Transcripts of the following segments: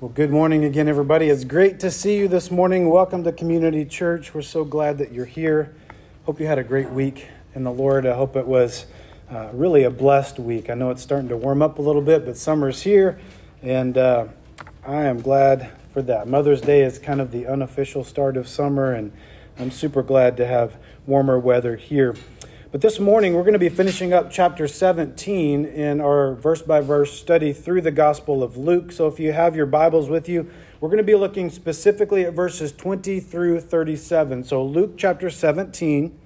Well, good morning again, everybody. It's great to see you this morning. Welcome to Community Church. We're so glad that you're here. Hope you had a great week in the Lord. I hope it was uh, really a blessed week. I know it's starting to warm up a little bit, but summer's here, and uh, I am glad for that. Mother's Day is kind of the unofficial start of summer, and I'm super glad to have warmer weather here. But this morning, we're going to be finishing up chapter 17 in our verse by verse study through the Gospel of Luke. So if you have your Bibles with you, we're going to be looking specifically at verses 20 through 37. So Luke chapter 17,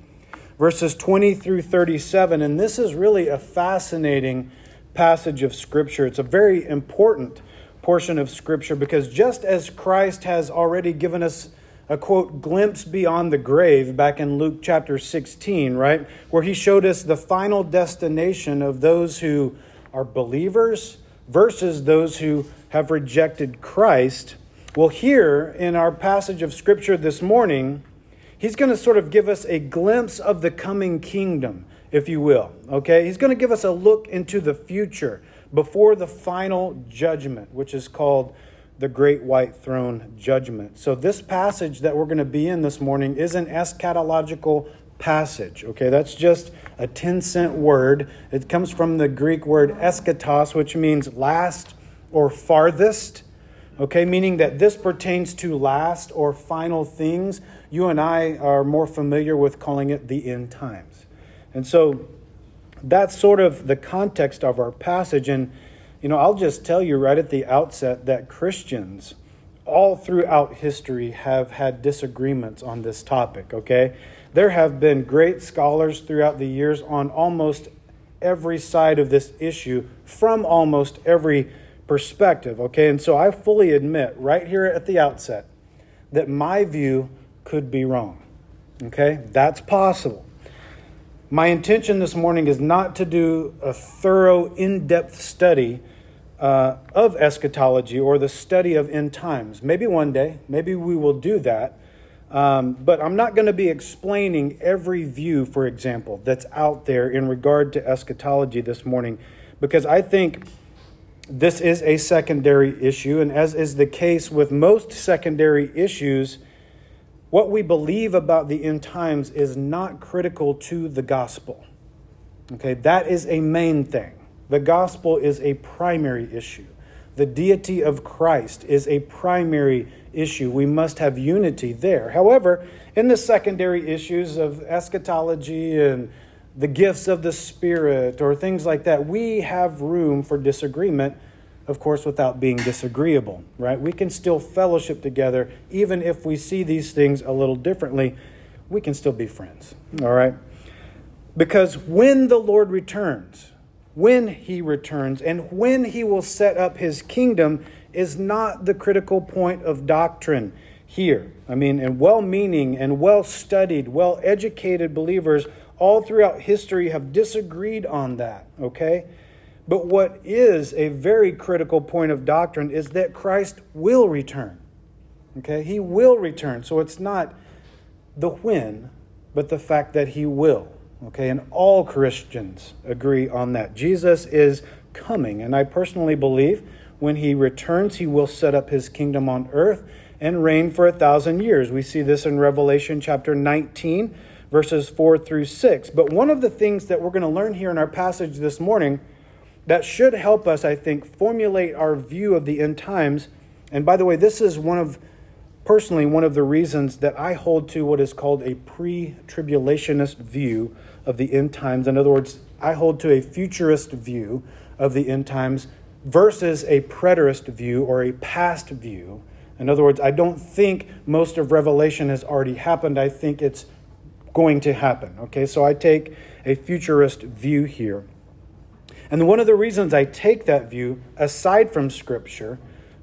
verses 20 through 37. And this is really a fascinating passage of Scripture. It's a very important portion of Scripture because just as Christ has already given us a quote glimpse beyond the grave back in Luke chapter 16, right? Where he showed us the final destination of those who are believers versus those who have rejected Christ. Well, here in our passage of scripture this morning, he's going to sort of give us a glimpse of the coming kingdom, if you will. Okay? He's going to give us a look into the future before the final judgment, which is called the great white throne judgment. So, this passage that we're going to be in this morning is an eschatological passage. Okay, that's just a 10 cent word. It comes from the Greek word eschatos, which means last or farthest. Okay, meaning that this pertains to last or final things. You and I are more familiar with calling it the end times. And so that's sort of the context of our passage. And you know, I'll just tell you right at the outset that Christians all throughout history have had disagreements on this topic, okay? There have been great scholars throughout the years on almost every side of this issue from almost every perspective, okay? And so I fully admit right here at the outset that my view could be wrong, okay? That's possible. My intention this morning is not to do a thorough, in depth study uh, of eschatology or the study of end times. Maybe one day, maybe we will do that. Um, but I'm not going to be explaining every view, for example, that's out there in regard to eschatology this morning, because I think this is a secondary issue. And as is the case with most secondary issues, what we believe about the end times is not critical to the gospel. Okay, that is a main thing. The gospel is a primary issue. The deity of Christ is a primary issue. We must have unity there. However, in the secondary issues of eschatology and the gifts of the Spirit or things like that, we have room for disagreement, of course, without being disagreeable, right? We can still fellowship together, even if we see these things a little differently. We can still be friends, all right? Because when the Lord returns, when he returns and when he will set up his kingdom is not the critical point of doctrine here. I mean, and well meaning and well studied, well educated believers all throughout history have disagreed on that, okay? But what is a very critical point of doctrine is that Christ will return. Okay? He will return. So it's not the when, but the fact that he will. Okay, and all Christians agree on that. Jesus is coming, and I personally believe when he returns, he will set up his kingdom on earth and reign for a thousand years. We see this in Revelation chapter 19, verses 4 through 6. But one of the things that we're going to learn here in our passage this morning that should help us, I think, formulate our view of the end times. And by the way, this is one of personally one of the reasons that I hold to what is called a pre tribulationist view of the end times. In other words, I hold to a futurist view of the end times versus a preterist view or a past view. In other words, I don't think most of Revelation has already happened. I think it's going to happen. Okay, so I take a futurist view here. And one of the reasons I take that view, aside from Scripture,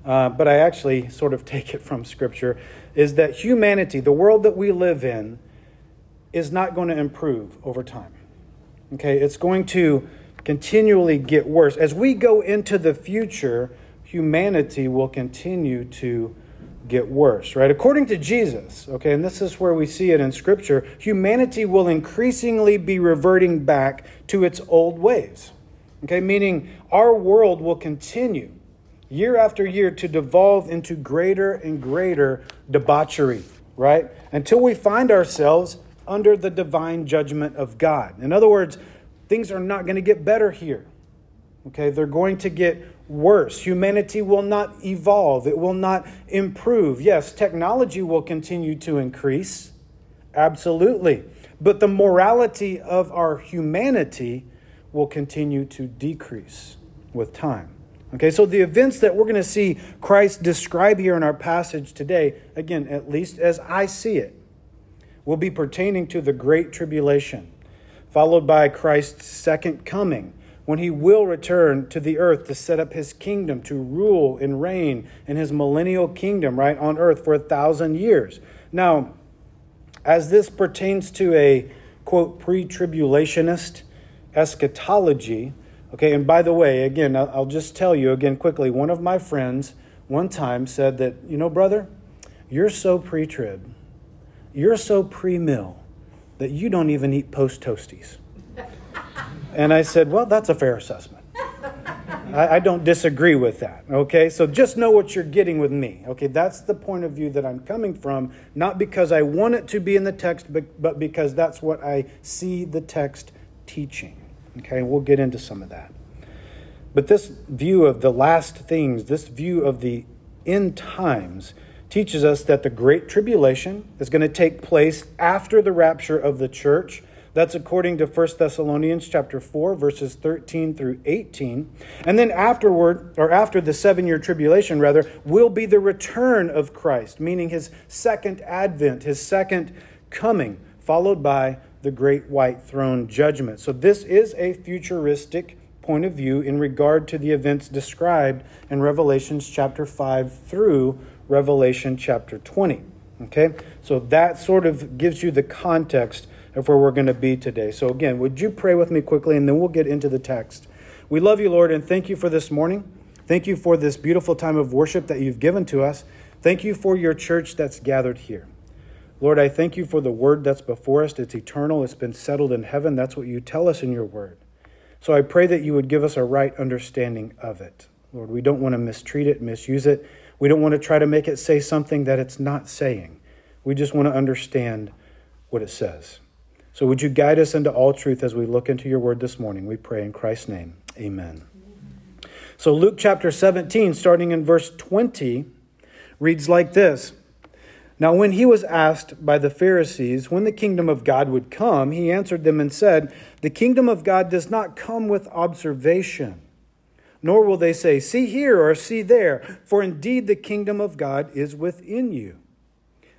uh, but I actually sort of take it from Scripture, is that humanity, the world that we live in, is not going to improve over time. Okay, it's going to continually get worse. As we go into the future, humanity will continue to get worse, right? According to Jesus, okay, and this is where we see it in Scripture, humanity will increasingly be reverting back to its old ways. Okay, meaning our world will continue year after year to devolve into greater and greater debauchery, right? Until we find ourselves under the divine judgment of God. In other words, things are not going to get better here. Okay, they're going to get worse. Humanity will not evolve, it will not improve. Yes, technology will continue to increase, absolutely. But the morality of our humanity will continue to decrease with time. Okay, so the events that we're going to see Christ describe here in our passage today, again, at least as I see it, will be pertaining to the Great Tribulation, followed by Christ's second coming, when he will return to the earth to set up his kingdom, to rule and reign in his millennial kingdom, right, on earth for a thousand years. Now, as this pertains to a quote pre tribulationist eschatology, okay, and by the way, again, I'll just tell you again quickly one of my friends one time said that, you know, brother, you're so pre trib, you're so pre mill that you don't even eat post toasties. And I said, well, that's a fair assessment. I, I, don't disagree with that. Okay, so just know what you're getting with me. Okay, that's the point of view that I'm coming from, not because I want it to be in the text, but, but because that's what I see the text teaching. Okay, we'll get into some of that. But this view of the last things, this view of the end times, teaches us that the Great Tribulation is going to take place after the rapture of the church that's according to 1 Thessalonians chapter 4 verses 13 through 18. And then afterward or after the 7-year tribulation rather will be the return of Christ, meaning his second advent, his second coming, followed by the great white throne judgment. So this is a futuristic point of view in regard to the events described in Revelations chapter 5 through Revelation chapter 20. Okay? So that sort of gives you the context of where we're going to be today. So, again, would you pray with me quickly and then we'll get into the text. We love you, Lord, and thank you for this morning. Thank you for this beautiful time of worship that you've given to us. Thank you for your church that's gathered here. Lord, I thank you for the word that's before us. It's eternal, it's been settled in heaven. That's what you tell us in your word. So I pray that you would give us a right understanding of it. Lord, we don't want to mistreat it, misuse it. We don't want to try to make it say something that it's not saying. We just want to understand what it says. So would you guide us into all truth as we look into your word this morning? We pray in Christ's name. Amen. So Luke chapter 17, starting in verse 20, reads like this. Now, when he was asked by the Pharisees when the kingdom of God would come, he answered them and said, The kingdom of God does not come with observation, nor will they say, See here or see there, for indeed the kingdom of God is within you.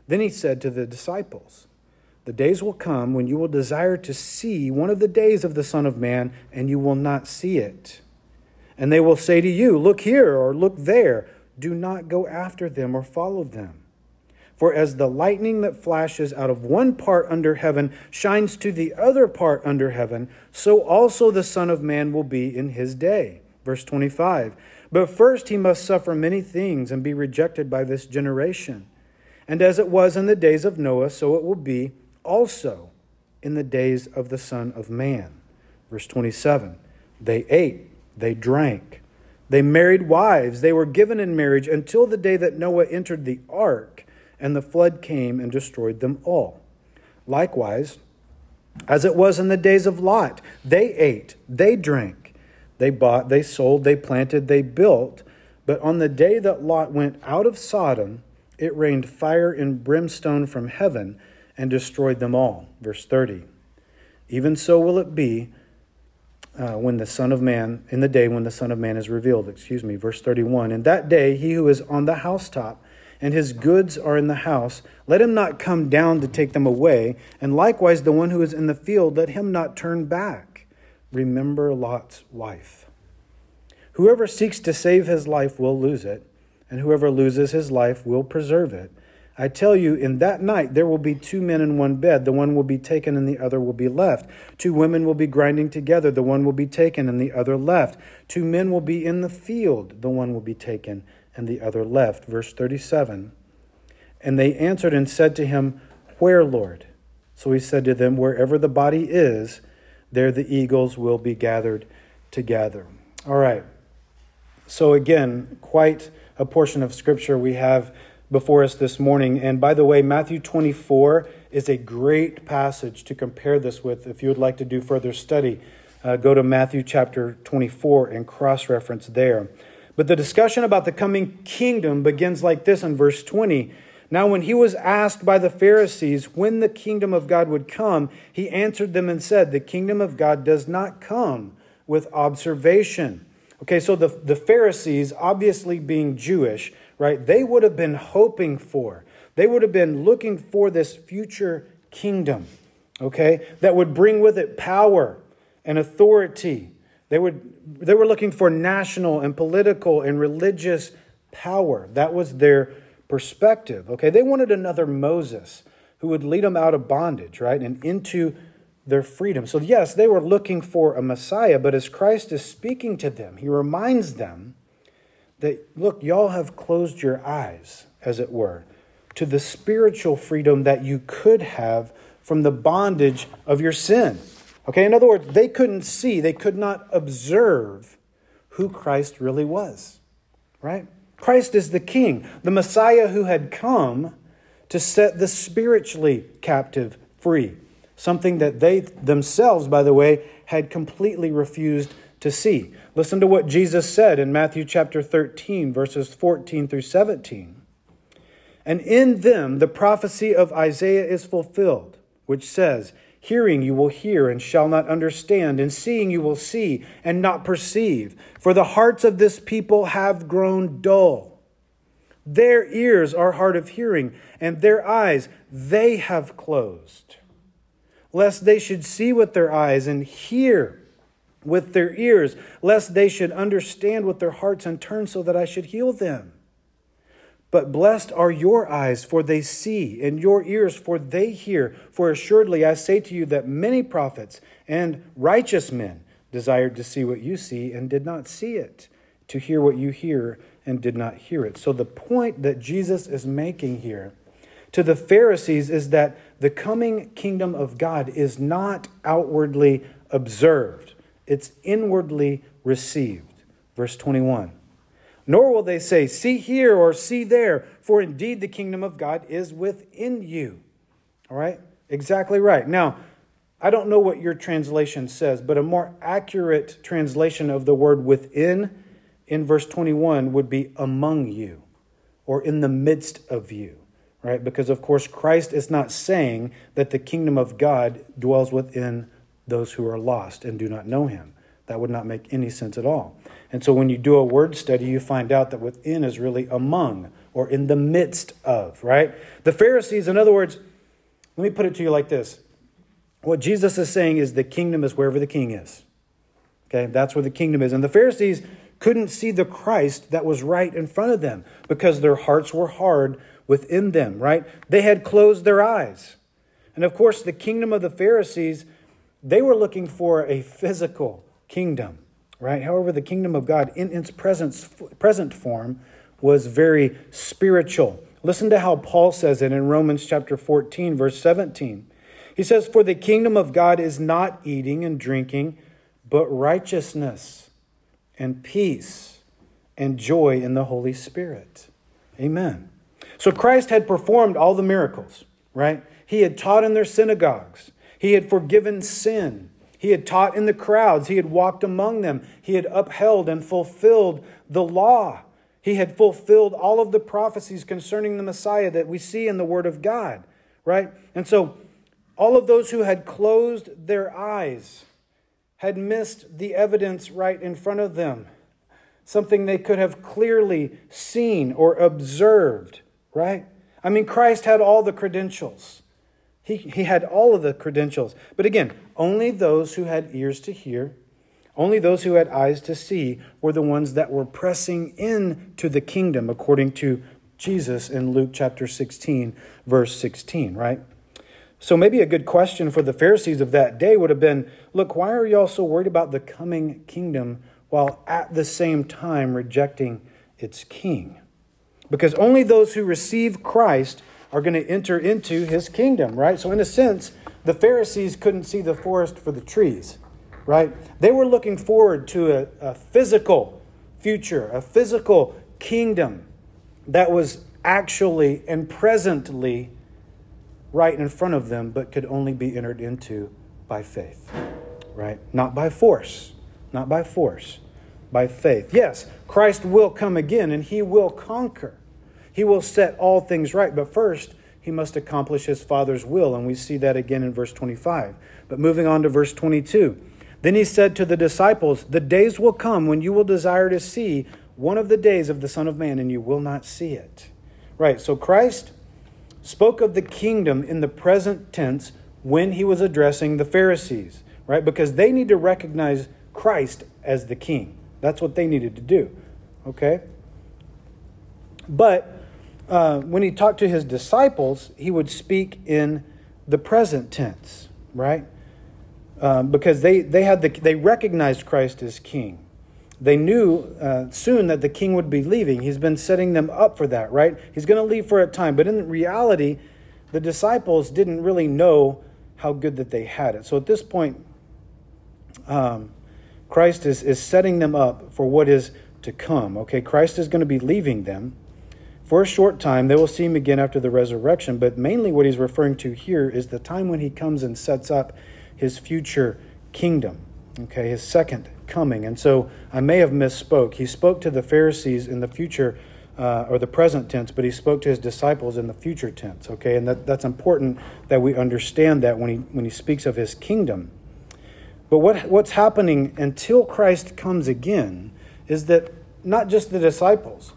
Then he said to the disciples, the days will come when you will desire to see one of the days of the Son of Man, and you will not see it. And they will say to you, Look here or look there. Do not go after them or follow them. For as the lightning that flashes out of one part under heaven shines to the other part under heaven, so also the Son of Man will be in his day. Verse 25. But first he must suffer many things and be rejected by this generation. And as it was in the days of Noah, so it will be also in the days of the Son of Man. Verse 27 They ate, they drank, they married wives, they were given in marriage until the day that Noah entered the ark, and the flood came and destroyed them all. Likewise, as it was in the days of Lot, they ate, they drank, they bought, they sold, they planted, they built. But on the day that Lot went out of Sodom, it rained fire and brimstone from heaven and destroyed them all. Verse 30. Even so will it be uh, when the Son of Man, in the day when the Son of Man is revealed. Excuse me. Verse 31. In that day, he who is on the housetop and his goods are in the house, let him not come down to take them away. And likewise, the one who is in the field, let him not turn back. Remember Lot's wife. Whoever seeks to save his life will lose it, and whoever loses his life will preserve it. I tell you, in that night there will be two men in one bed. The one will be taken and the other will be left. Two women will be grinding together. The one will be taken and the other left. Two men will be in the field. The one will be taken and the other left. Verse 37. And they answered and said to him, Where, Lord? So he said to them, Wherever the body is, there the eagles will be gathered together. All right. So, again, quite a portion of scripture we have before us this morning. And by the way, Matthew 24 is a great passage to compare this with. If you would like to do further study, uh, go to Matthew chapter 24 and cross reference there. But the discussion about the coming kingdom begins like this in verse 20. Now, when he was asked by the Pharisees when the kingdom of God would come, he answered them and said, The kingdom of God does not come with observation. Okay, so the, the Pharisees, obviously being Jewish, right, they would have been hoping for, they would have been looking for this future kingdom, okay, that would bring with it power and authority. They, would, they were looking for national and political and religious power. That was their perspective, okay? They wanted another Moses who would lead them out of bondage, right, and into their freedom. So, yes, they were looking for a Messiah, but as Christ is speaking to them, he reminds them that, look, y'all have closed your eyes, as it were, to the spiritual freedom that you could have from the bondage of your sin. Okay, in other words, they couldn't see, they could not observe who Christ really was, right? Christ is the King, the Messiah who had come to set the spiritually captive free something that they themselves, by the way, had completely refused to see. Listen to what Jesus said in Matthew chapter 13, verses 14 through 17. And in them the prophecy of Isaiah is fulfilled, which says, Hearing you will hear and shall not understand, and seeing you will see and not perceive. For the hearts of this people have grown dull. Their ears are hard of hearing, and their eyes they have closed lest they should see with their eyes and hear with their ears, lest they should understand with their hearts and turn so that I should heal them. But blessed are your eyes, for they see, and your ears, for they hear. For assuredly I say to you that many prophets and righteous men desired to see what you see and did not see it, to hear what you hear and did not hear it. So the point that Jesus is making here to the Pharisees is that the coming kingdom of God is not outwardly observed, it's inwardly received. Verse 21. Nor will they say, See here or see there, for indeed the kingdom of God is within you. All right? Exactly right. Now, I don't know what your translation says, but a more accurate translation of the word within in verse 21 would be among you or in the midst of you right? Because, of course, Christ is not saying that the kingdom of God dwells within those who are lost and do not know him. That would not make any sense at all. And so, when you do a word study, you find out that within is really among or in the midst of, right? The Pharisees, in other words, let me put it to you like this what Jesus is saying is the kingdom is wherever the king is. Okay, that's where the kingdom is. And the Pharisees couldn't see the Christ that was right in front of them because their hearts were hard within them, right? They had closed their eyes. And of course, the kingdom of the Pharisees, they were looking for a physical kingdom, right? However, the kingdom of God in its present, present form was very spiritual. Listen to how Paul says it in Romans chapter 14, verse 17. He says, For the kingdom of God is not eating and drinking, but righteousness and peace and joy in the Holy Spirit. Amen. So Christ had performed all the miracles, right? He had taught in their synagogues, he had forgiven sin. He had taught in the crowds. He had walked among them. He had upheld and fulfilled the law. He had fulfilled all of the prophecies concerning the Messiah that we see in the Word of God, right? And so, all of those who had closed their eyes had missed the evidence right in front of them, something they could have clearly seen or observed right? I mean, Christ had all the credentials. He, he had all of the credentials. But again, only those who had ears to hear, only those who had eyes to see were the ones that were pressing in to the kingdom, according to Jesus in Luke chapter 16, verse 16, right? So maybe a good question for the Pharisees of that day would have been look, why are y'all so worried about the coming kingdom while at the same time rejecting its king? because only those who receive Christ are going to enter into his kingdom, right? So, in a sense, the Pharisees couldn't see the forest for the trees, right? They were looking forward to a, a physical future, a physical kingdom that was actually and presently right in front of them, but could only be entered into by faith, right? Not by force, not by force, by faith. Yes, Christ will come again and he will conquer. He will set all things right, but first, he must accomplish his Father's will, and we see that again in verse 25. But moving on to verse 22. Then he said to the disciples, The days will come when you will desire to see one of the days of the Son of Man, and you will not see it. Right, so Christ spoke of the kingdom in the present tense when he was addressing the Pharisees, right? Because they need to recognize Christ as the king. That's what they needed to do, okay? But uh, when he talked to his disciples, he would speak in the present tense, right? Um, because they, they, had the, they recognized Christ as king. They knew uh, soon that the king would be leaving. He's been setting them up for that, right? He's going to leave for a time. But in reality, the disciples didn't really know how good that they had it. So at this point, um, Christ is, is setting them up for what is to come. Okay, Christ is going to be leaving them for a short time. They will see him again after the resurrection. But mainly what he's referring to here is the time when he comes and sets up his future kingdom. Okay, his second coming. And so I may have misspoke. He spoke to the Pharisees in the future uh, or the present tense, but he spoke to his disciples in the future tense. Okay, and that, that's important that we understand that when he when he speaks of his kingdom. But what what's happening until Christ comes again is that not just the disciples,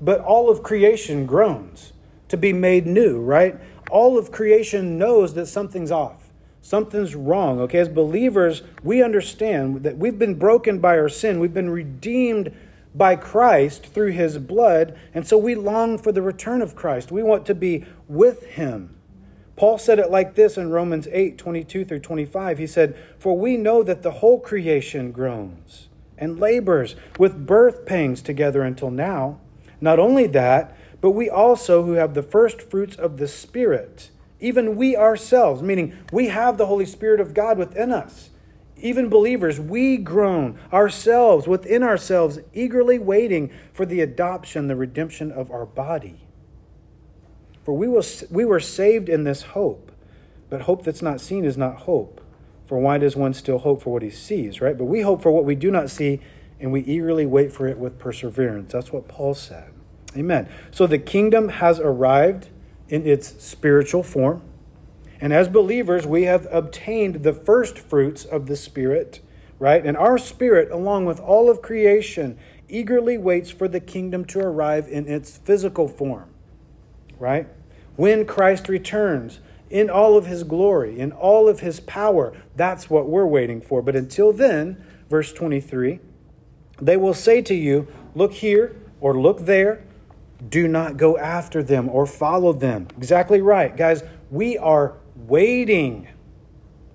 but all of creation groans to be made new, right? All of creation knows that something's off. Something's wrong. Okay, as believers, we understand that we've been broken by our sin. We've been redeemed by Christ through his blood, and so we long for the return of Christ. We want to be with him. Paul said it like this in Romans 8 22 through 25. He said, For we know that the whole creation groans and labors with birth pangs together until now. Not only that, but we also who have the first fruits of the Spirit even we ourselves, meaning we have the Holy Spirit of God within us. Even believers, we groan ourselves within ourselves, eagerly waiting for the adoption, the redemption of our body. For we, will, we were saved in this hope, but hope that's not seen is not hope. For why does one still hope for what he sees, right? But we hope for what we do not see, and we eagerly wait for it with perseverance. That's what Paul said. Amen. So the kingdom has arrived in its spiritual form. And as believers, we have obtained the first fruits of the Spirit, right? And our spirit, along with all of creation, eagerly waits for the kingdom to arrive in its physical form, right? When Christ returns in all of his glory, in all of his power, that's what we're waiting for. But until then, verse 23, they will say to you, Look here or look there do not go after them or follow them. Exactly right. Guys, we are waiting,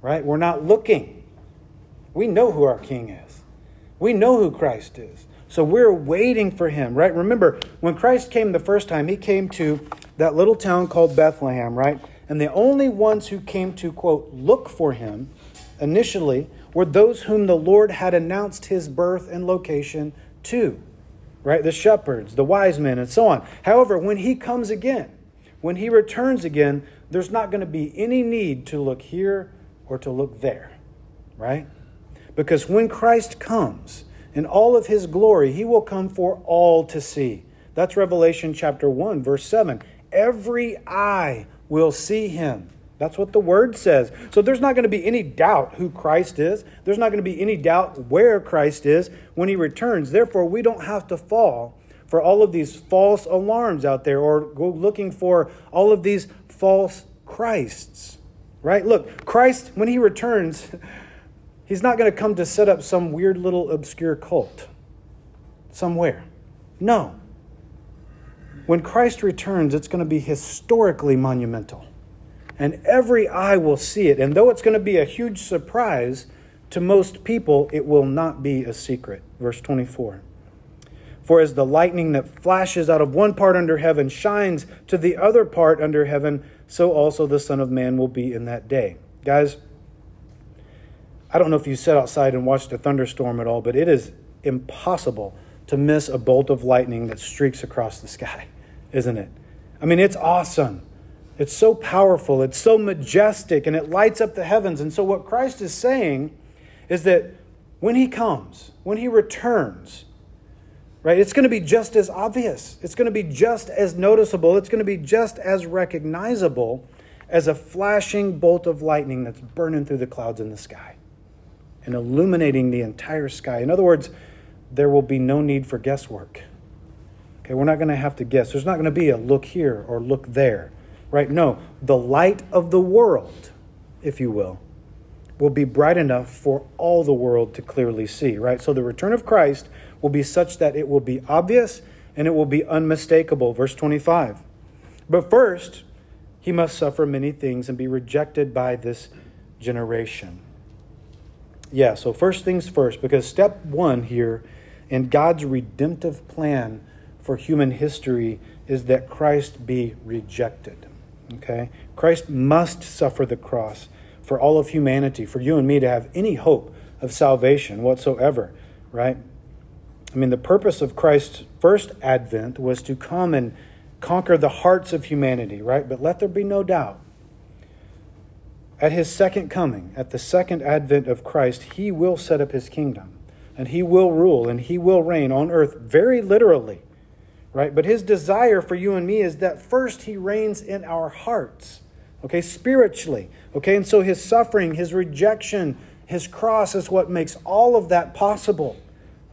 right? We're not looking. We know who our King is, we know who Christ is. So we're waiting for him, right? Remember, when Christ came the first time, he came to that little town called Bethlehem, right? And the only ones who came to, quote, look for him initially were those whom the Lord had announced his birth and location to right? The shepherds, the wise men, and so on. However, when he comes again, when he returns again, there's not going to be any need to look here or to look there, right? Because when Christ comes in all of his glory, he will come for all to see. That's Revelation chapter 1, verse 7. Every eye will see him that's what the word says. So there's not going to be any doubt who Christ is. There's not going to be any doubt where Christ is when he returns. Therefore, we don't have to fall for all of these false alarms out there or go looking for all of these false Christs. Right? Look, Christ, when he returns, he's not going to come to set up some weird little obscure cult somewhere. No. When Christ returns, it's going to be historically monumental and every eye will see it. And though it's going to be a huge surprise to most people, it will not be a secret. Verse 24. For as the lightning that flashes out of one part under heaven shines to the other part under heaven, so also the Son of Man will be in that day. Guys, I don't know if you sat outside and watched a thunderstorm at all, but it is impossible to miss a bolt of lightning that streaks across the sky, isn't it? I mean, it's awesome. It's so powerful, it's so majestic, and it lights up the heavens. And so, what Christ is saying is that when he comes, when he returns, right, it's going to be just as obvious. It's going to be just as noticeable. It's going to be just as recognizable as a flashing bolt of lightning that's burning through the clouds in the sky and illuminating the entire sky. In other words, there will be no need for guesswork. Okay, we're not going to have to guess. There's not going to be a look here or look there, right? No, the light of the world, if you will, will be bright enough for all the world to clearly see, right? So the return of Christ will be such that it will be obvious and it will be unmistakable. Verse 25. But first, he must suffer many things and be rejected by this generation. Yeah, so first things first, because step one here in God's redemptive plan for human history is that Christ be rejected. Okay? Christ must suffer the cross for all of humanity, for you and me to have any hope of salvation whatsoever, right? I mean, the purpose of Christ's first advent was to come and conquer the hearts of humanity, right? But let there be no doubt. At his second coming, at the second advent of Christ, he will set up his kingdom and he will rule and he will reign on earth very literally, right? But his desire for you and me is that first he reigns in our hearts, okay, spiritually, okay? And so his suffering, his rejection, his cross is what makes all of that possible,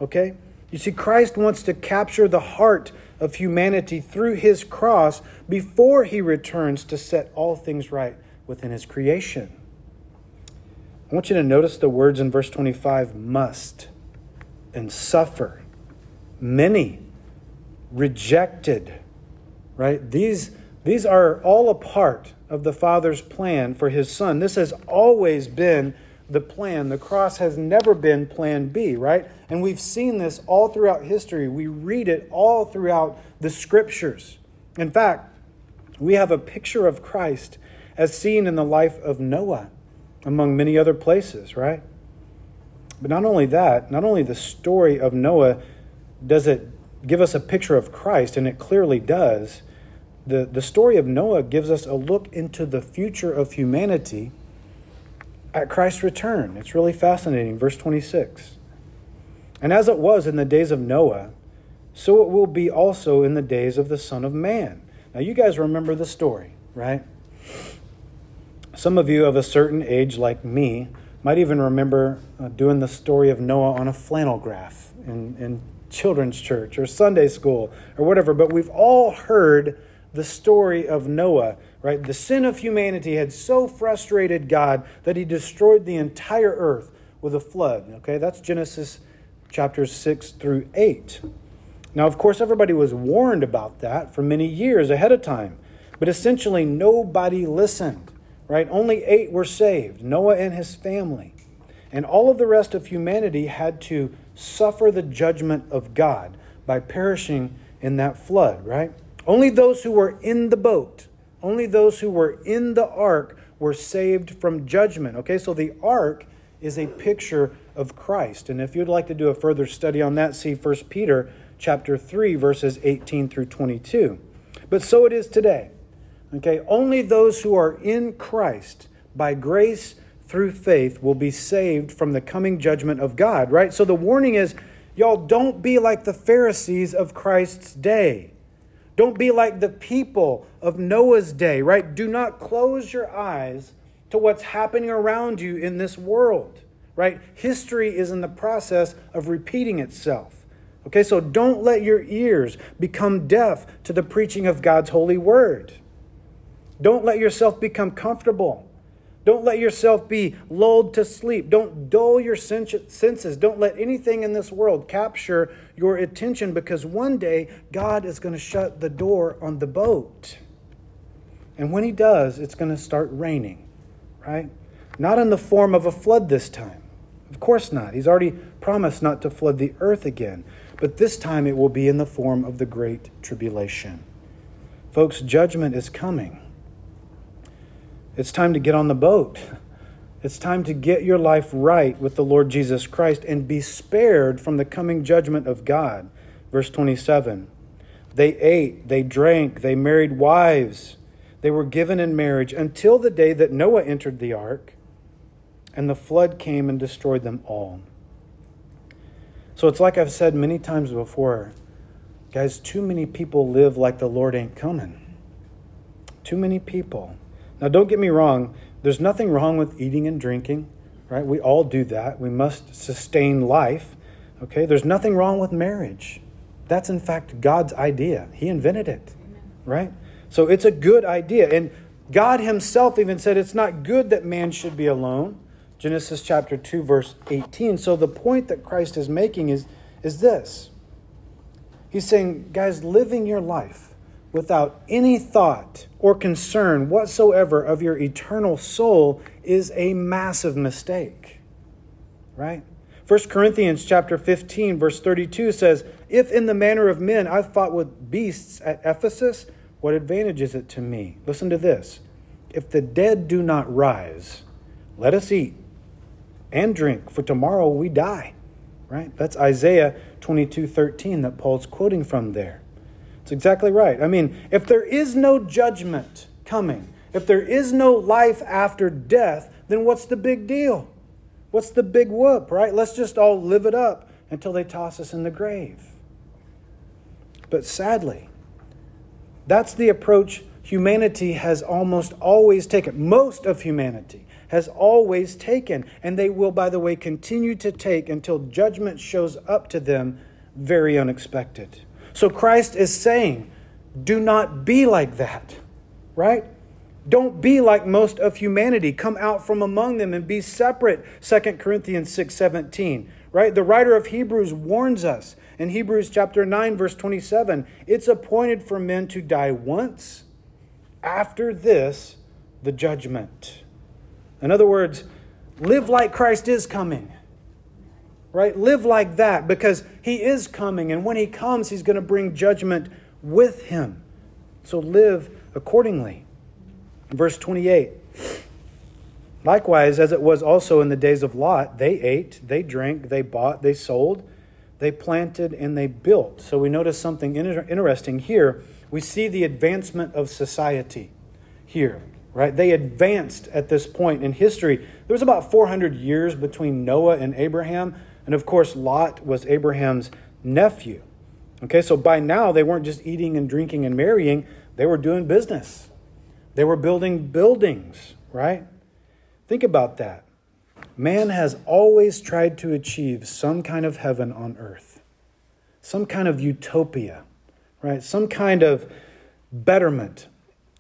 okay? You see, Christ wants to capture the heart of humanity through his cross before he returns to set all things right within his creation. I want you to notice the words in verse 25 must and suffer. Many rejected, right? These, these are all a part of the Father's plan for his Son. This has always been the plan. The cross has never been plan B, right? And we've seen this all throughout history. We read it all throughout the scriptures. In fact, we have a picture of Christ as seen in the life of Noah, among many other places, right? But not only that, not only the story of Noah does it give us a picture of Christ, and it clearly does. The, the story of Noah gives us a look into the future of humanity at Christ's return. It's really fascinating. Verse 26. And as it was in the days of Noah, so it will be also in the days of the Son of Man. Now, you guys remember the story, right? Some of you of a certain age, like me, might even remember uh, doing the story of Noah on a flannel graph in, in children's church or Sunday school or whatever. But we've all heard the story of Noah, right? The sin of humanity had so frustrated God that he destroyed the entire earth with a flood. Okay, that's Genesis chapters 6 through 8. Now, of course, everybody was warned about that for many years ahead of time, but essentially nobody listened, right? Only eight were saved Noah and his family. And all of the rest of humanity had to suffer the judgment of God by perishing in that flood, right? Only those who were in the boat, only those who were in the ark were saved from judgment. Okay, so the ark is a picture of Christ. And if you'd like to do a further study on that, see 1 Peter chapter 3 verses 18 through 22. But so it is today. Okay, only those who are in Christ by grace through faith will be saved from the coming judgment of God, right? So the warning is y'all don't be like the Pharisees of Christ's day. Don't be like the people of Noah's day, right? Do not close your eyes to what's happening around you in this world, right? History is in the process of repeating itself. Okay, so don't let your ears become deaf to the preaching of God's holy word. Don't let yourself become comfortable don't let yourself be lulled to sleep. Don't dull your senses. Don't let anything in this world capture your attention because one day God is going to shut the door on the boat. And when He does, it's going to start raining, right? Not in the form of a flood this time. Of course not. He's already promised not to flood the earth again. But this time it will be in the form of the Great Tribulation. Folks, judgment is coming. It's time to get on the boat. It's time to get your life right with the Lord Jesus Christ and be spared from the coming judgment of God. Verse 27 They ate, they drank, they married wives, they were given in marriage until the day that Noah entered the ark, and the flood came and destroyed them all. So it's like I've said many times before guys, too many people live like the Lord ain't coming. Too many people. Now, don't get me wrong, there's nothing wrong with eating and drinking, right? We all do that. We must sustain life, okay? There's nothing wrong with marriage. That's, in fact, God's idea. He invented it, right? So it's a good idea. And God Himself even said it's not good that man should be alone. Genesis chapter 2, verse 18. So the point that Christ is making is, is this He's saying, guys, living your life without any thought or concern whatsoever of your eternal soul is a massive mistake. Right? 1 Corinthians chapter 15 verse 32 says, "If in the manner of men I've fought with beasts at Ephesus, what advantage is it to me?" Listen to this. If the dead do not rise, let us eat and drink, for tomorrow we die. Right? That's Isaiah 22 13 that Paul's quoting from there. It's exactly right. I mean, if there is no judgment coming, if there is no life after death, then what's the big deal? What's the big whoop, right? Let's just all live it up until they toss us in the grave. But sadly, that's the approach humanity has almost always taken. Most of humanity has always taken. And they will, by the way, continue to take until judgment shows up to them very unexpected. So Christ is saying, do not be like that, right? Don't be like most of humanity. Come out from among them and be separate. 2 Corinthians 6 17, right? The writer of Hebrews warns us in Hebrews chapter 9, verse 27 it's appointed for men to die once, after this, the judgment. In other words, live like Christ is coming. Right? Live like that because he is coming. And when he comes, he's going to bring judgment with him. So live accordingly. Verse 28 Likewise, as it was also in the days of Lot, they ate, they drank, they bought, they sold, they planted, and they built. So we notice something interesting here. We see the advancement of society here right? They advanced at this point in history. There was about 400 years between Noah and Abraham, and of course, Lot was Abraham's nephew. Okay, so by now they weren't just eating and drinking and marrying, they were doing business. They were building buildings, right? Think about that. Man has always tried to achieve some kind of heaven on earth, some kind of utopia, right? Some kind of betterment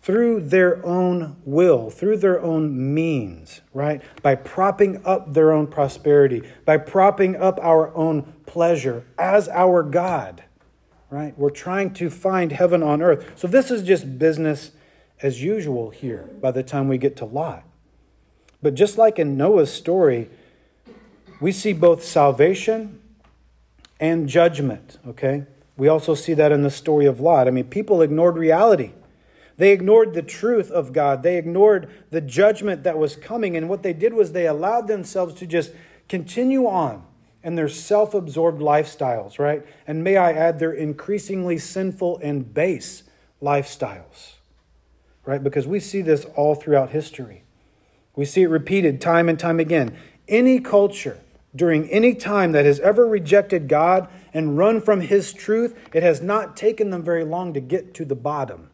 through their own will, through their own means, right? By propping up their own prosperity, by propping up our own pleasure as our God, right? We're trying to find heaven on earth. So this is just business as usual here by the time we get to Lot. But just like in Noah's story, we see both salvation and judgment, okay? We also see that in the story of Lot. I mean, people ignored reality. They ignored the truth of God. They ignored the judgment that was coming. And what they did was they allowed themselves to just continue on in their self absorbed lifestyles, right? And may I add, their increasingly sinful and base lifestyles, right? Because we see this all throughout history. We see it repeated time and time again. Any culture during any time that has ever rejected God and run from His truth, it has not taken them very long to get to the bottom.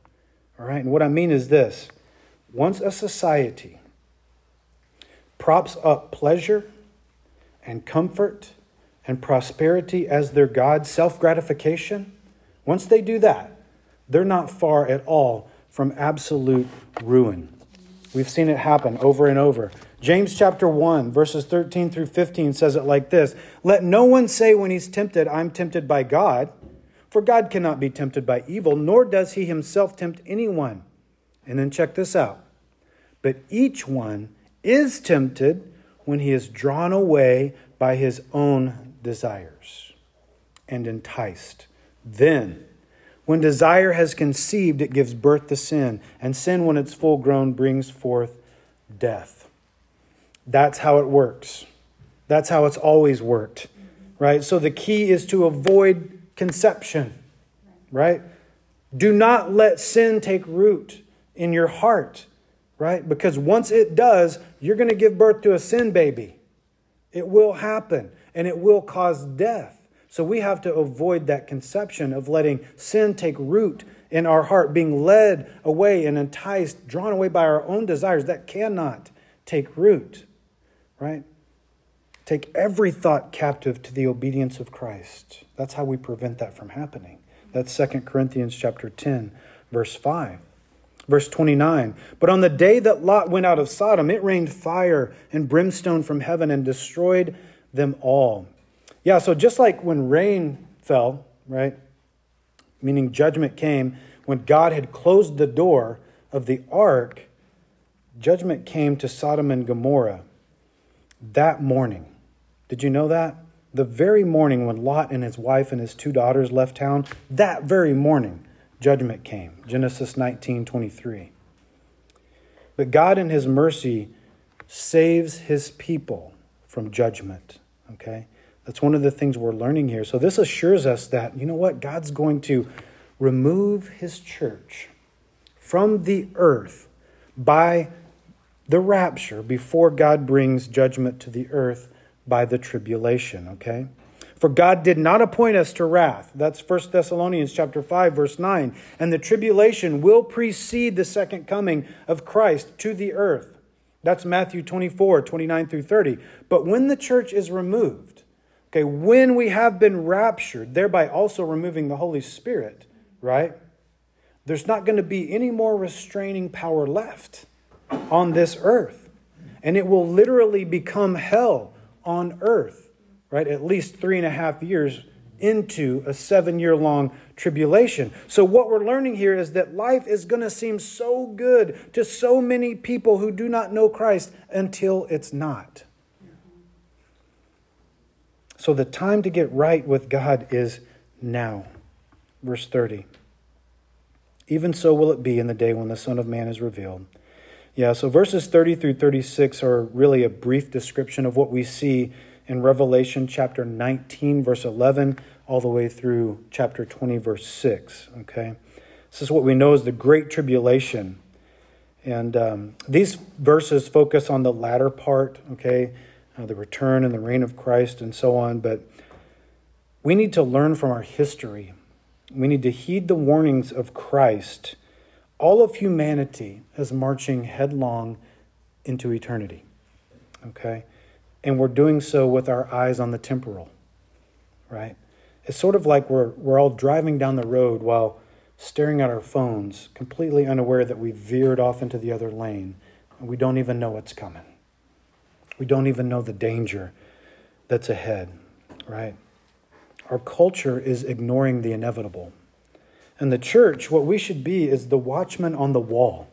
All right, and what I mean is this once a society props up pleasure and comfort and prosperity as their God, self gratification, once they do that, they're not far at all from absolute ruin. We've seen it happen over and over. James chapter 1, verses 13 through 15 says it like this Let no one say when he's tempted, I'm tempted by God. For God cannot be tempted by evil, nor does he himself tempt anyone. And then check this out. But each one is tempted when he is drawn away by his own desires and enticed. Then, when desire has conceived, it gives birth to sin, and sin, when it's full grown, brings forth death. That's how it works. That's how it's always worked, right? So the key is to avoid conception, right? Do not let sin take root in your heart, right? Because once it does, you're going to give birth to a sin baby. It will happen and it will cause death. So we have to avoid that conception of letting sin take root in our heart, being led away and enticed, drawn away by our own desires. That cannot take root, right? Take every thought captive to the obedience of Christ. That's how we prevent that from happening. That's 2 Corinthians chapter 10, verse 5. Verse 29 But on the day that Lot went out of Sodom, it rained fire and brimstone from heaven and destroyed them all. Yeah, so just like when rain fell, right? Meaning judgment came, when God had closed the door of the ark, judgment came to Sodom and Gomorrah that morning. Did you know that? The very morning when Lot and his wife and his two daughters left town, that very morning, judgment came. Genesis 19 23. But God, in his mercy, saves his people from judgment. Okay? That's one of the things we're learning here. So, this assures us that, you know what? God's going to remove his church from the earth by the rapture before God brings judgment to the earth by the tribulation, okay? For God did not appoint us to wrath. That's 1 Thessalonians chapter 5 verse 9. And the tribulation will precede the second coming of Christ to the earth. That's Matthew 24, 29 through 30. But when the church is removed, okay, when we have been raptured, thereby also removing the Holy Spirit, right? There's not going to be any more restraining power left on this earth. And it will literally become hell on earth, right? At least three and a half years into a seven year long tribulation. So, what we're learning here is that life is going to seem so good to so many people who do not know Christ until it's not. So, the time to get right with God is now. Verse 30. Even so will it be in the day when the Son of Man is revealed. Yeah, so verses 30 through 36 are really a brief description of what we see in Revelation chapter 19, verse 11, all the way through chapter 20, verse 6. Okay? This is what we know as the Great Tribulation. And um, these verses focus on the latter part, okay? Uh, the return and the reign of Christ and so on. But we need to learn from our history. We need to heed the warnings of Christ all of humanity is marching headlong into eternity. Okay? And we're doing so with our eyes on the temporal, right? It's sort of like we're, we're all driving down the road while staring at our phones, completely unaware that we veered off into the other lane and we don't even know what's coming. We don't even know the danger that's ahead, right? Our culture is ignoring the inevitable. And the church, what we should be is the watchman on the wall,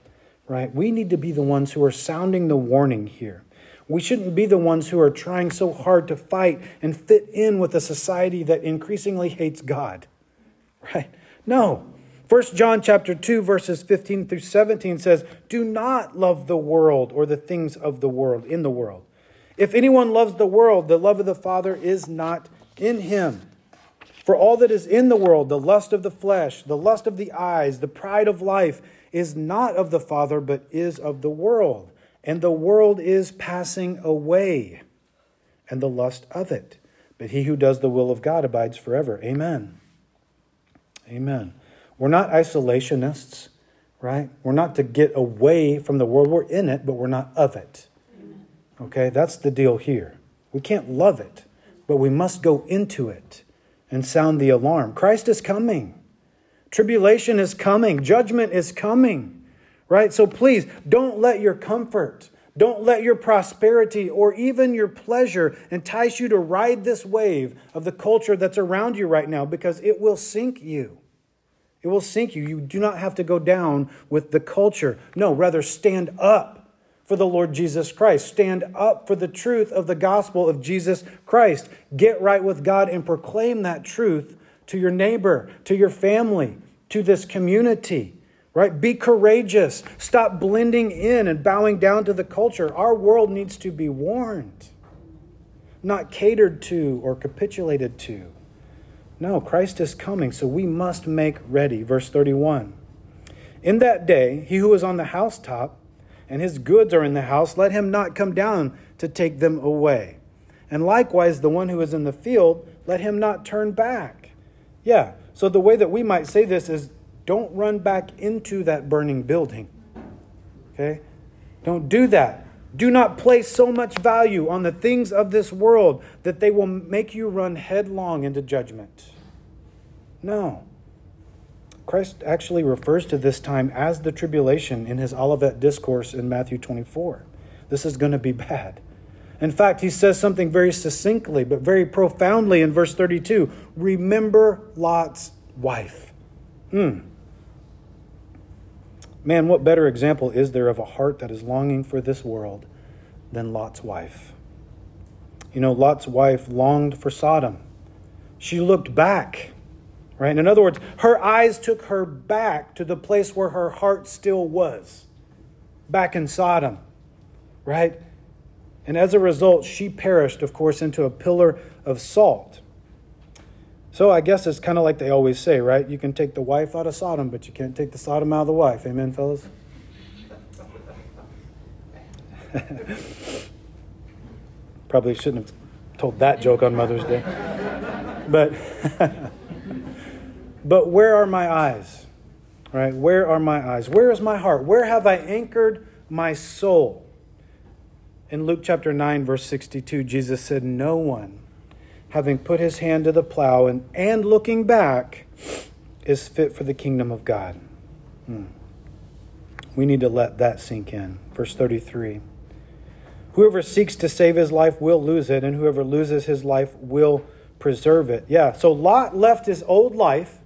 right? We need to be the ones who are sounding the warning here. We shouldn't be the ones who are trying so hard to fight and fit in with a society that increasingly hates God. Right? No. 1 John chapter 2 verses 15 through 17 says, "Do not love the world or the things of the world in the world. If anyone loves the world, the love of the Father is not in him." For all that is in the world, the lust of the flesh, the lust of the eyes, the pride of life, is not of the Father, but is of the world. And the world is passing away, and the lust of it. But he who does the will of God abides forever. Amen. Amen. We're not isolationists, right? We're not to get away from the world. We're in it, but we're not of it. Okay, that's the deal here. We can't love it, but we must go into it and sound the alarm. Christ is coming. Tribulation is coming. Judgment is coming. Right? So please don't let your comfort, don't let your prosperity or even your pleasure entice you to ride this wave of the culture that's around you right now because it will sink you. It will sink you. You do not have to go down with the culture. No, rather stand up for the Lord Jesus Christ. Stand up for the truth of the gospel of Jesus Christ. Get right with God and proclaim that truth to your neighbor, to your family, to this community. Right? Be courageous. Stop blending in and bowing down to the culture. Our world needs to be warned, not catered to or capitulated to. No, Christ is coming, so we must make ready. Verse 31. In that day, he who is on the housetop and his goods are in the house, let him not come down to take them away. And likewise, the one who is in the field, let him not turn back. Yeah, so the way that we might say this is don't run back into that burning building. Okay? Don't do that. Do not place so much value on the things of this world that they will make you run headlong into judgment. No. Christ actually refers to this time as the tribulation in his Olivet discourse in Matthew 24. This is going to be bad. In fact, he says something very succinctly, but very profoundly in verse 32 Remember Lot's wife. Hmm. Man, what better example is there of a heart that is longing for this world than Lot's wife? You know, Lot's wife longed for Sodom. She looked back Right? In other words, her eyes took her back to the place where her heart still was, back in Sodom. Right? And as a result, she perished, of course, into a pillar of salt. So I guess it's kind of like they always say, right? You can take the wife out of Sodom, but you can't take the Sodom out of the wife. Amen, fellas? Probably shouldn't have told that joke on Mother's Day. But But where are my eyes? Right? Where are my eyes? Where is my heart? Where have I anchored my soul? In Luke chapter 9, verse 62, Jesus said, No one, having put his hand to the plow and, and looking back, is fit for the kingdom of God. Hmm. We need to let that sink in. Verse 33 Whoever seeks to save his life will lose it, and whoever loses his life will preserve it. Yeah, so Lot left his old life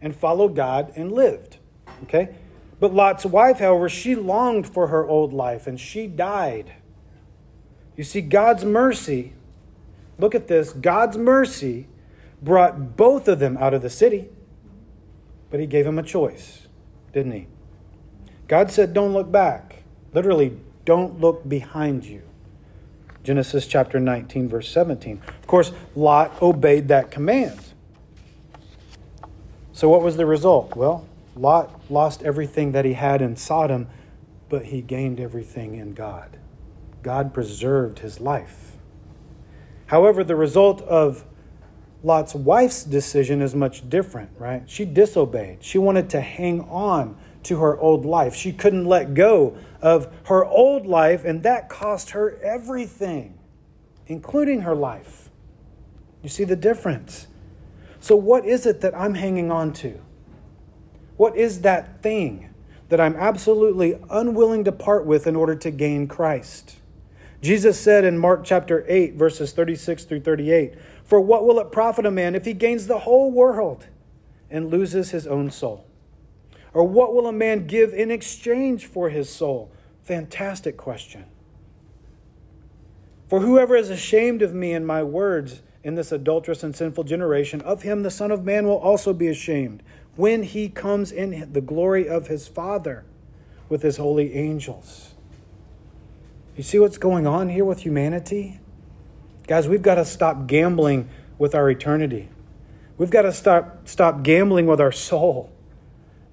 and followed God and lived. Okay? But Lot's wife, however, she longed for her old life and she died. You see, God's mercy, look at this God's mercy brought both of them out of the city, but He gave them a choice, didn't He? God said, Don't look back. Literally, don't look behind you. Genesis chapter 19, verse 17. Of course, Lot obeyed that command. So, what was the result? Well, Lot lost everything that he had in Sodom, but he gained everything in God. God preserved his life. However, the result of Lot's wife's decision is much different, right? She disobeyed. She wanted to hang on to her old life. She couldn't let go of her old life, and that cost her everything, including her life. You see the difference? So, what is it that I'm hanging on to? What is that thing that I'm absolutely unwilling to part with in order to gain Christ? Jesus said in Mark chapter 8, verses 36 through 38 For what will it profit a man if he gains the whole world and loses his own soul? Or what will a man give in exchange for his soul? Fantastic question. For whoever is ashamed of me and my words, in this adulterous and sinful generation, of him the Son of Man will also be ashamed when he comes in the glory of his Father with his holy angels. You see what's going on here with humanity? Guys, we've got to stop gambling with our eternity. We've got to stop, stop gambling with our soul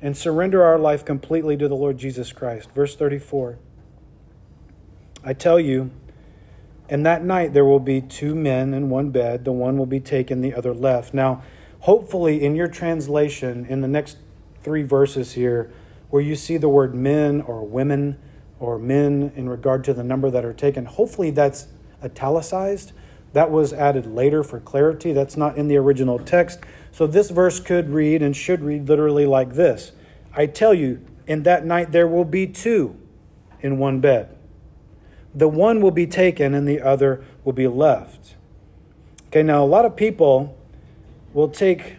and surrender our life completely to the Lord Jesus Christ. Verse 34 I tell you, and that night there will be two men in one bed, the one will be taken, the other left. Now, hopefully, in your translation, in the next three verses here, where you see the word men or women or men in regard to the number that are taken, hopefully that's italicized. That was added later for clarity. That's not in the original text. So this verse could read and should read literally like this I tell you, in that night there will be two in one bed the one will be taken and the other will be left. Okay, now a lot of people will take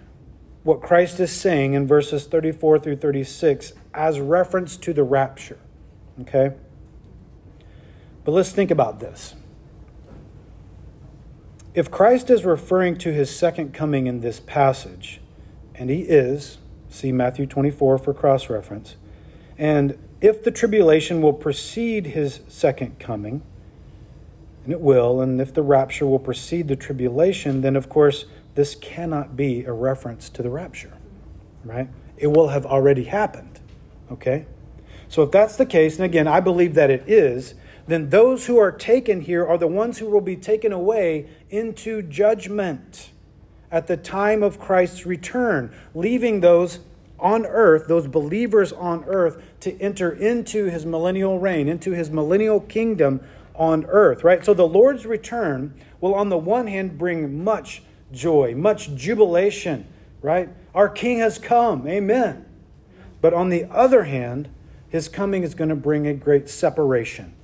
what Christ is saying in verses 34 through 36 as reference to the rapture. Okay? But let's think about this. If Christ is referring to his second coming in this passage, and he is, see Matthew 24 for cross reference, and if the tribulation will precede his second coming, and it will, and if the rapture will precede the tribulation, then of course this cannot be a reference to the rapture, right? It will have already happened, okay? So if that's the case, and again, I believe that it is, then those who are taken here are the ones who will be taken away into judgment at the time of Christ's return, leaving those on earth, those believers on earth, to enter into his millennial reign, into his millennial kingdom on earth, right? So the Lord's return will, on the one hand, bring much joy, much jubilation, right? Our King has come, amen. But on the other hand, his coming is going to bring a great separation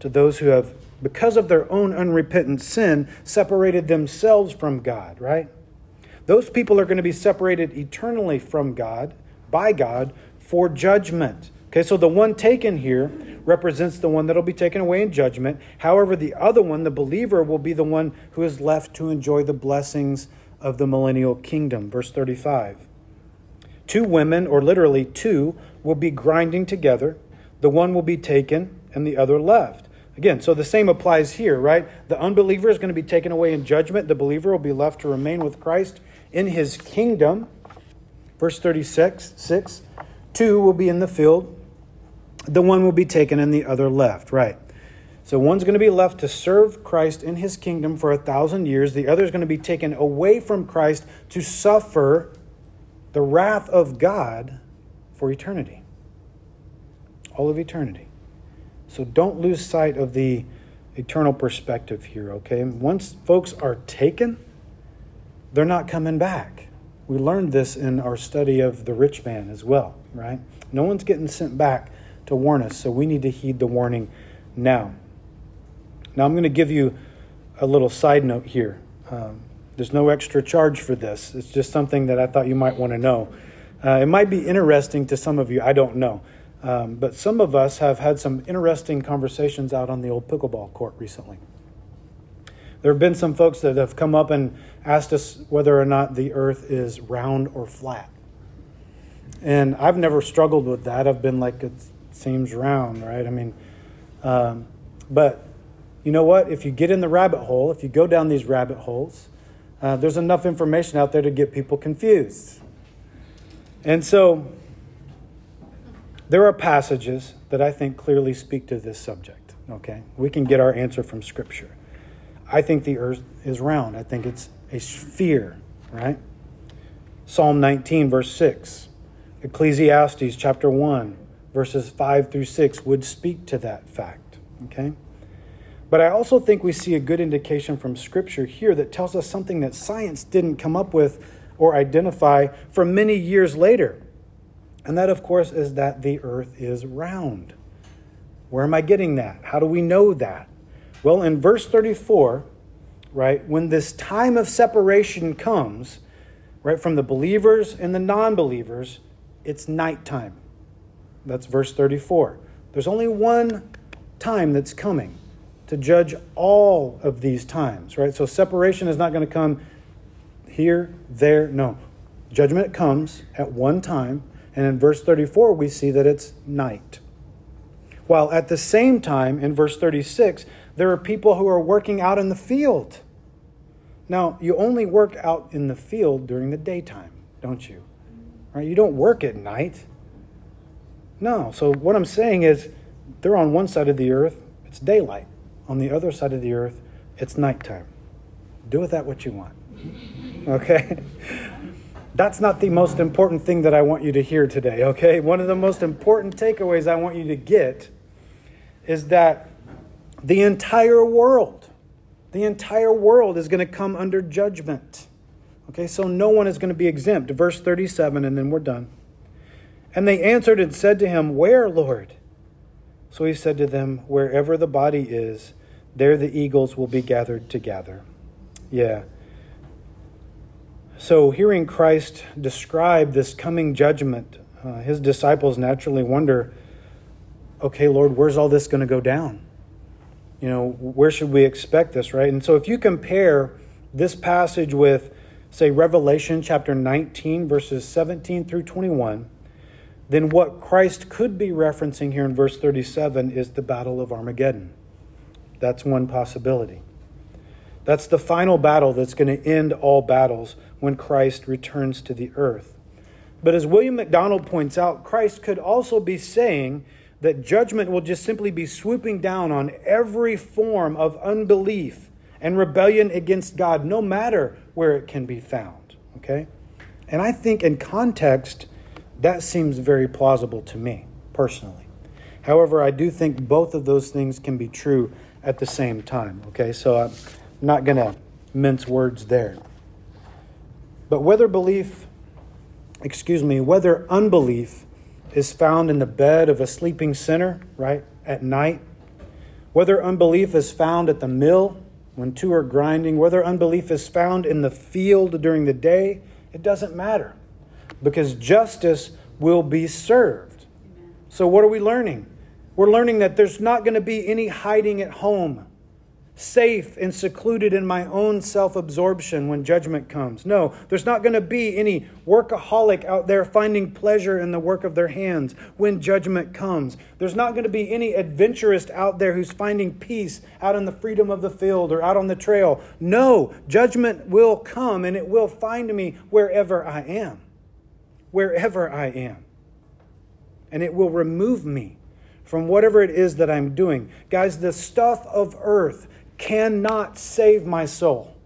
to those who have, because of their own unrepentant sin, separated themselves from God, right? Those people are going to be separated eternally from God, by God, for judgment. Okay, so the one taken here represents the one that'll be taken away in judgment. However, the other one, the believer, will be the one who is left to enjoy the blessings of the millennial kingdom. Verse 35. Two women, or literally two, will be grinding together. The one will be taken and the other left. Again, so the same applies here, right? The unbeliever is going to be taken away in judgment. The believer will be left to remain with Christ in his kingdom. Verse 36 6 Two will be in the field, the one will be taken and the other left, right? So one's going to be left to serve Christ in his kingdom for a thousand years. The other is going to be taken away from Christ to suffer the wrath of God for eternity. All of eternity. So don't lose sight of the eternal perspective here, okay? Once folks are taken, they're not coming back. We learned this in our study of the rich man as well, right? No one's getting sent back to warn us, so we need to heed the warning now. Now, I'm going to give you a little side note here. Um, there's no extra charge for this, it's just something that I thought you might want to know. Uh, it might be interesting to some of you, I don't know. Um, but some of us have had some interesting conversations out on the old pickleball court recently. There have been some folks that have come up and asked us whether or not the earth is round or flat. And I've never struggled with that. I've been like, it seems round, right? I mean, um, but you know what? If you get in the rabbit hole, if you go down these rabbit holes, uh, there's enough information out there to get people confused. And so there are passages that I think clearly speak to this subject, okay? We can get our answer from Scripture. I think the earth is round. I think it's a sphere, right? Psalm 19, verse 6. Ecclesiastes chapter 1, verses 5 through 6 would speak to that fact, okay? But I also think we see a good indication from Scripture here that tells us something that science didn't come up with or identify for many years later. And that, of course, is that the earth is round. Where am I getting that? How do we know that? Well, in verse 34, right, when this time of separation comes, right, from the believers and the non believers, it's nighttime. That's verse 34. There's only one time that's coming to judge all of these times, right? So separation is not going to come here, there, no. Judgment comes at one time, and in verse 34, we see that it's night. While at the same time, in verse 36, there are people who are working out in the field. Now, you only work out in the field during the daytime, don't you? Right? You don't work at night. No. So what I'm saying is they're on one side of the earth, it's daylight. On the other side of the earth, it's nighttime. Do with that what you want. Okay? That's not the most important thing that I want you to hear today, okay? One of the most important takeaways I want you to get is that the entire world, the entire world is going to come under judgment. Okay, so no one is going to be exempt. Verse 37, and then we're done. And they answered and said to him, Where, Lord? So he said to them, Wherever the body is, there the eagles will be gathered together. Yeah. So, hearing Christ describe this coming judgment, uh, his disciples naturally wonder okay, Lord, where's all this going to go down? You know, where should we expect this, right? And so if you compare this passage with, say, Revelation chapter 19, verses 17 through 21, then what Christ could be referencing here in verse 37 is the Battle of Armageddon. That's one possibility. That's the final battle that's going to end all battles when Christ returns to the earth. But as William MacDonald points out, Christ could also be saying that judgment will just simply be swooping down on every form of unbelief and rebellion against God, no matter where it can be found. Okay? And I think in context, that seems very plausible to me, personally. However, I do think both of those things can be true at the same time. Okay? So I'm not going to mince words there. But whether belief, excuse me, whether unbelief is found in the bed of a sleeping sinner, right, at night, whether unbelief is found at the mill when two are grinding, whether unbelief is found in the field during the day, it doesn't matter because justice will be served. So, what are we learning? We're learning that there's not going to be any hiding at home safe and secluded in my own self absorption when judgment comes. No, there's not going to be any workaholic out there finding pleasure in the work of their hands when judgment comes. There's not going to be any adventurist out there who's finding peace out in the freedom of the field or out on the trail. No, judgment will come and it will find me wherever I am. Wherever I am. And it will remove me from whatever it is that I'm doing. Guys, the stuff of earth cannot save my soul.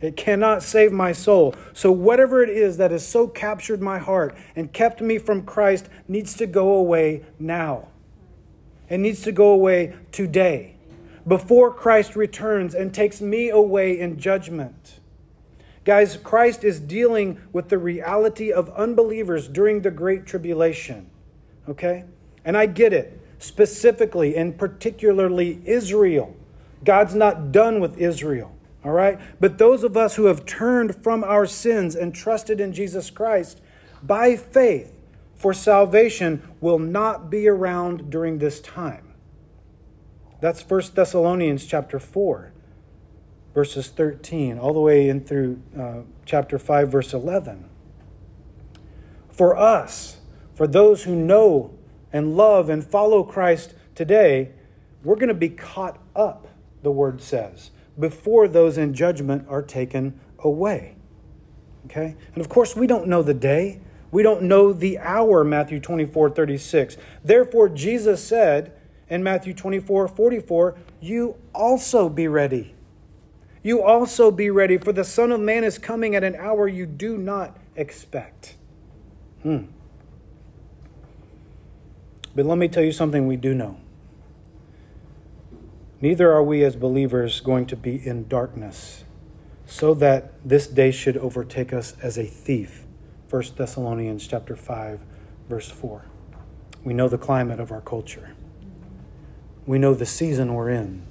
It cannot save my soul. So, whatever it is that has so captured my heart and kept me from Christ needs to go away now. It needs to go away today, before Christ returns and takes me away in judgment. Guys, Christ is dealing with the reality of unbelievers during the Great Tribulation. Okay? And I get it, specifically and particularly Israel God's not done with Israel, all right? But those of us who have turned from our sins and trusted in Jesus Christ by faith for salvation will not be around during this time. That's 1 Thessalonians chapter 4, verses 13, all the way in through uh, chapter 5, verse 11. For us, for those who know and love and follow Christ today, we're going to be caught up the word says, before those in judgment are taken away. Okay? And of course, we don't know the day. We don't know the hour, Matthew 24, 36. Therefore, Jesus said in Matthew 24, 44, You also be ready. You also be ready, for the Son of Man is coming at an hour you do not expect. Hmm. But let me tell you something we do know. Neither are we as believers going to be in darkness, so that this day should overtake us as a thief. 1 Thessalonians chapter 5, verse 4. We know the climate of our culture. We know the season we're in.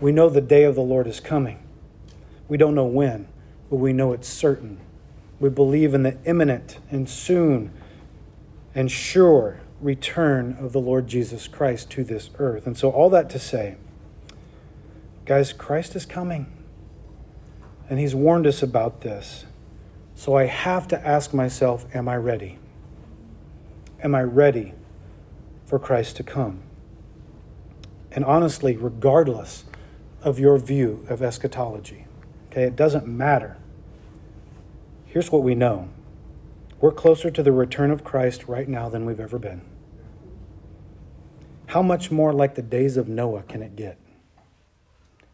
We know the day of the Lord is coming. We don't know when, but we know it's certain. We believe in the imminent and soon and sure return of the Lord Jesus Christ to this earth. And so, all that to say, Guys, Christ is coming. And he's warned us about this. So I have to ask myself, am I ready? Am I ready for Christ to come? And honestly, regardless of your view of eschatology, okay, it doesn't matter. Here's what we know we're closer to the return of Christ right now than we've ever been. How much more like the days of Noah can it get?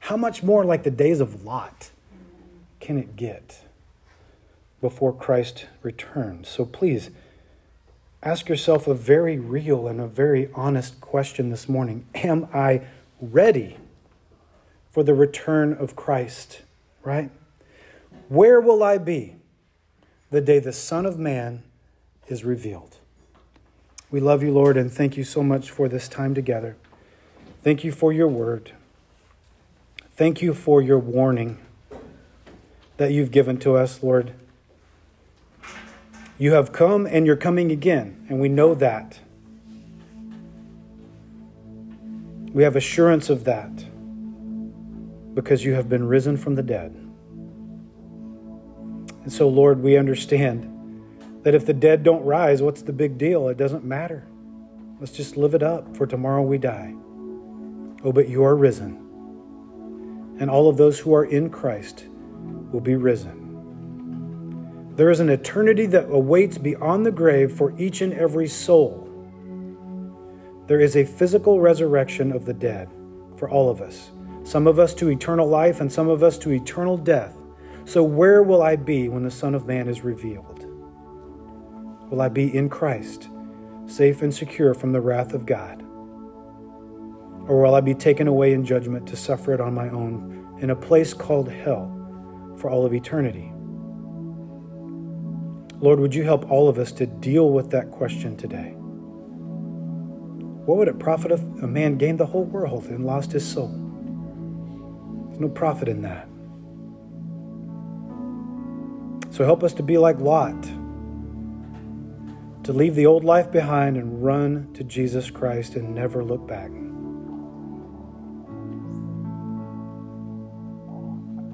How much more like the days of Lot can it get before Christ returns? So please ask yourself a very real and a very honest question this morning Am I ready for the return of Christ? Right? Where will I be the day the Son of Man is revealed? We love you, Lord, and thank you so much for this time together. Thank you for your word. Thank you for your warning that you've given to us, Lord. You have come and you're coming again, and we know that. We have assurance of that because you have been risen from the dead. And so, Lord, we understand that if the dead don't rise, what's the big deal? It doesn't matter. Let's just live it up, for tomorrow we die. Oh, but you are risen and all of those who are in Christ will be risen. There is an eternity that awaits beyond the grave for each and every soul. There is a physical resurrection of the dead for all of us, some of us to eternal life and some of us to eternal death. So, where will I be when the Son of Man is revealed? Will I be in Christ, safe and secure from the wrath of God? Or will I be taken away in judgment to suffer it on my own in a place called hell for all of eternity? Lord, would you help all of us to deal with that question today? What would it profit if a man gained the whole world and lost his soul? There's no profit in that. So help us to be like Lot, to leave the old life behind and run to Jesus Christ and never look back.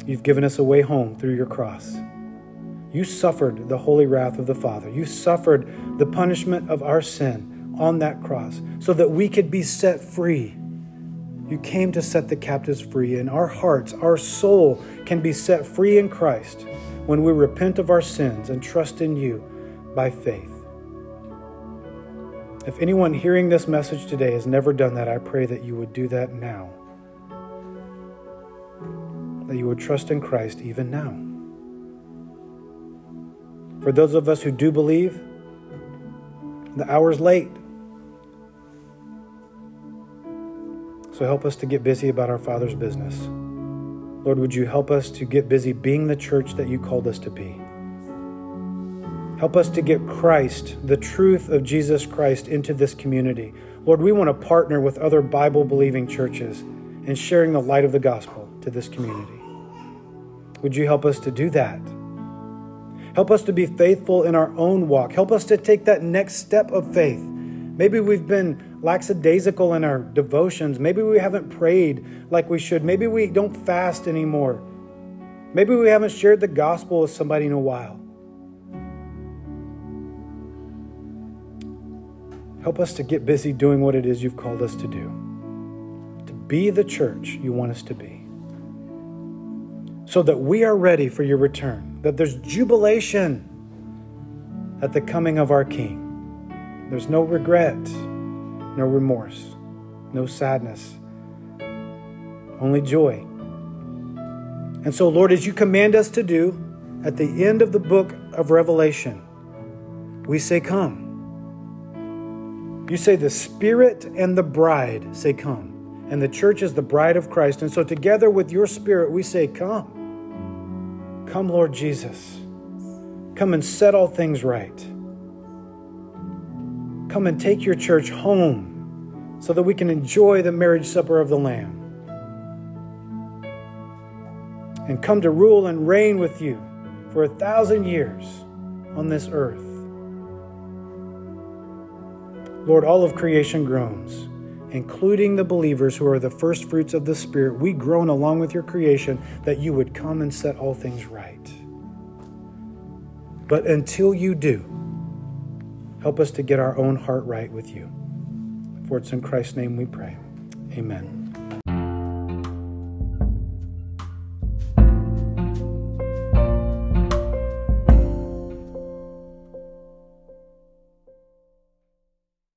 You've given us a way home through your cross. You suffered the holy wrath of the Father. You suffered the punishment of our sin on that cross so that we could be set free. You came to set the captives free, and our hearts, our soul can be set free in Christ when we repent of our sins and trust in you by faith. If anyone hearing this message today has never done that, I pray that you would do that now that you would trust in Christ even now. For those of us who do believe, the hour's late. So help us to get busy about our Father's business. Lord, would you help us to get busy being the church that you called us to be? Help us to get Christ, the truth of Jesus Christ, into this community. Lord, we want to partner with other Bible believing churches in sharing the light of the gospel to this community. Would you help us to do that? Help us to be faithful in our own walk. Help us to take that next step of faith. Maybe we've been lackadaisical in our devotions. Maybe we haven't prayed like we should. Maybe we don't fast anymore. Maybe we haven't shared the gospel with somebody in a while. Help us to get busy doing what it is you've called us to do, to be the church you want us to be so that we are ready for your return, that there's jubilation at the coming of our King. There's no regret, no remorse, no sadness, only joy. And so, Lord, as you command us to do at the end of the book of Revelation, we say, Come. You say, The Spirit and the bride say, Come. And the church is the bride of Christ. And so, together with your Spirit, we say, Come. Come, Lord Jesus. Come and set all things right. Come and take your church home so that we can enjoy the marriage supper of the Lamb. And come to rule and reign with you for a thousand years on this earth. Lord, all of creation groans including the believers who are the first fruits of the Spirit, we groan along with your creation that you would come and set all things right. But until you do, help us to get our own heart right with you. For it's in Christ's name we pray. Amen.